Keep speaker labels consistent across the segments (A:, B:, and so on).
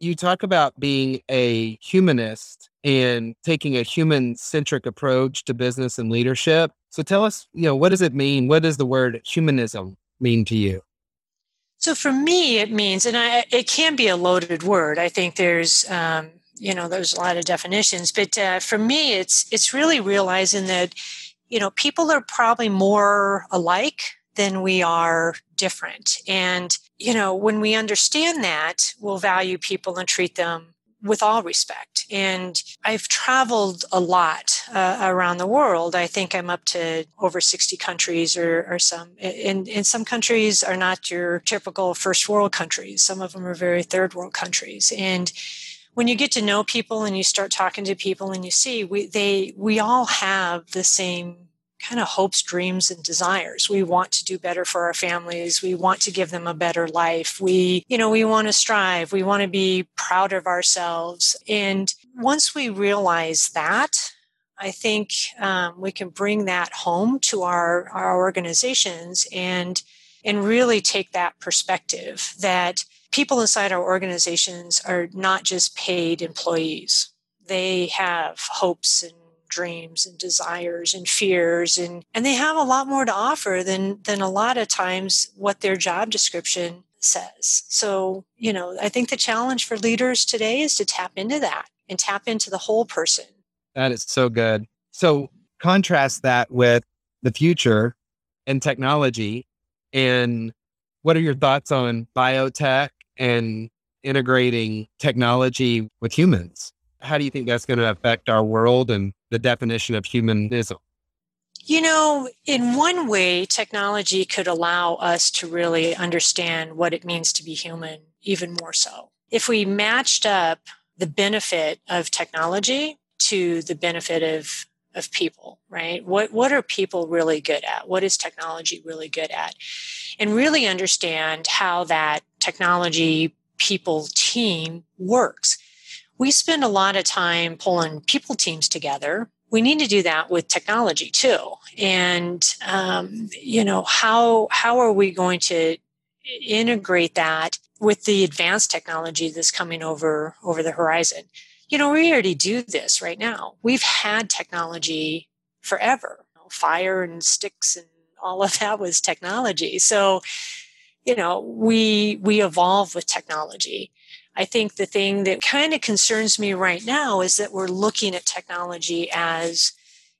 A: You talk about being a humanist and taking a human centric approach to business and leadership. So tell us, you know, what does it mean? What does the word humanism mean to you?
B: So for me, it means, and I, it can be a loaded word. I think there's, um, you know, there's a lot of definitions, but uh, for me, it's it's really realizing that, you know, people are probably more alike than we are different, and you know, when we understand that, we'll value people and treat them with all respect. And I've traveled a lot uh, around the world. I think I'm up to over 60 countries or, or some. And, and some countries are not your typical first world countries. Some of them are very third world countries. And when you get to know people and you start talking to people and you see we they we all have the same kind of hopes, dreams, and desires. We want to do better for our families. We want to give them a better life. We, you know, we want to strive. We want to be proud of ourselves. And once we realize that, I think um, we can bring that home to our, our organizations and and really take that perspective that people inside our organizations are not just paid employees. They have hopes and dreams and desires and fears and and they have a lot more to offer than than a lot of times what their job description says. So, you know, I think the challenge for leaders today is to tap into that and tap into the whole person.
A: That is so good. So, contrast that with the future and technology and what are your thoughts on biotech and integrating technology with humans? How do you think that's going to affect our world and the definition of humanism?
B: You know, in one way, technology could allow us to really understand what it means to be human even more so. If we matched up the benefit of technology to the benefit of of people, right? What what are people really good at? What is technology really good at? And really understand how that technology people team works we spend a lot of time pulling people teams together. We need to do that with technology too. And um, you know how how are we going to integrate that with the advanced technology that's coming over over the horizon? You know we already do this right now. We've had technology forever. Fire and sticks and all of that was technology. So you know we we evolve with technology I think the thing that kind of concerns me right now is that we're looking at technology as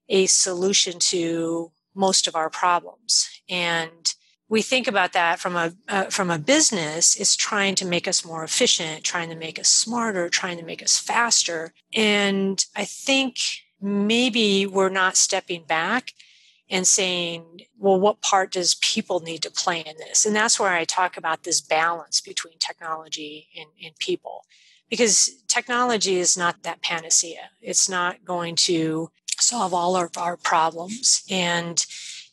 B: a solution to most of our problems. And we think about that from a uh, from a business it's trying to make us more efficient trying to make us smarter trying to make us faster and i think maybe we're not stepping back and saying, well, what part does people need to play in this? And that's where I talk about this balance between technology and, and people. Because technology is not that panacea. It's not going to solve all of our problems. And,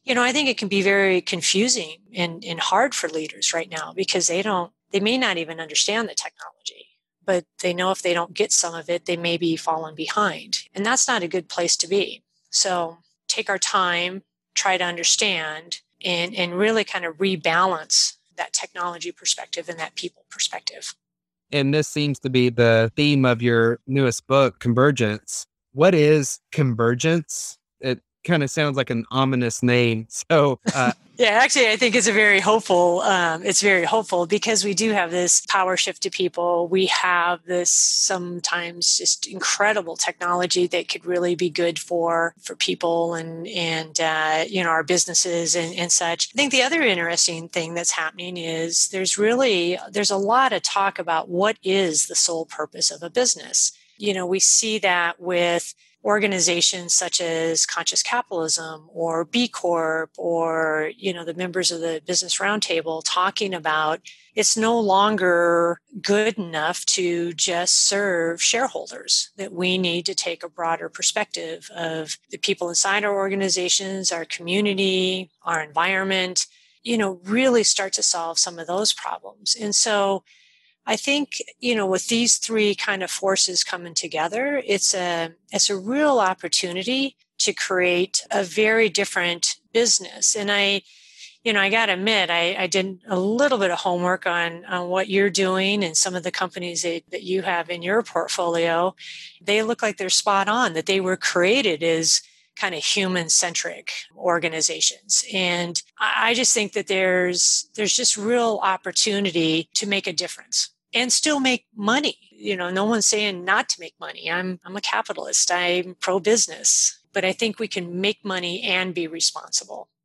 B: you know, I think it can be very confusing and, and hard for leaders right now because they don't, they may not even understand the technology, but they know if they don't get some of it, they may be falling behind. And that's not a good place to be. So take our time, try to understand, and, and really kind of rebalance that technology perspective and that people perspective.
A: And this seems to be the theme of your newest book, Convergence. What is convergence? It kind of sounds like an ominous name. So, uh,
B: yeah, actually, I think it's a very hopeful. Um, it's very hopeful because we do have this power shift to people. We have this sometimes just incredible technology that could really be good for for people and and uh, you know our businesses and, and such. I think the other interesting thing that's happening is there's really there's a lot of talk about what is the sole purpose of a business. You know, we see that with organizations such as conscious capitalism or b corp or you know the members of the business roundtable talking about it's no longer good enough to just serve shareholders that we need to take a broader perspective of the people inside our organizations our community our environment you know really start to solve some of those problems. And so I think, you know, with these three kind of forces coming together, it's a it's a real opportunity to create a very different business. And I, you know, I got to admit, I, I, did a little bit of homework on, on what you're doing and some of the companies that, that you have in your portfolio. They look like they're spot on, that they were created as kind of human centric organizations. And I just think that there's, there's just real opportunity to make a difference and still make money. You know, no one's saying not to make money. I'm, I'm a capitalist. I'm pro business, but I think we can make money and be responsible.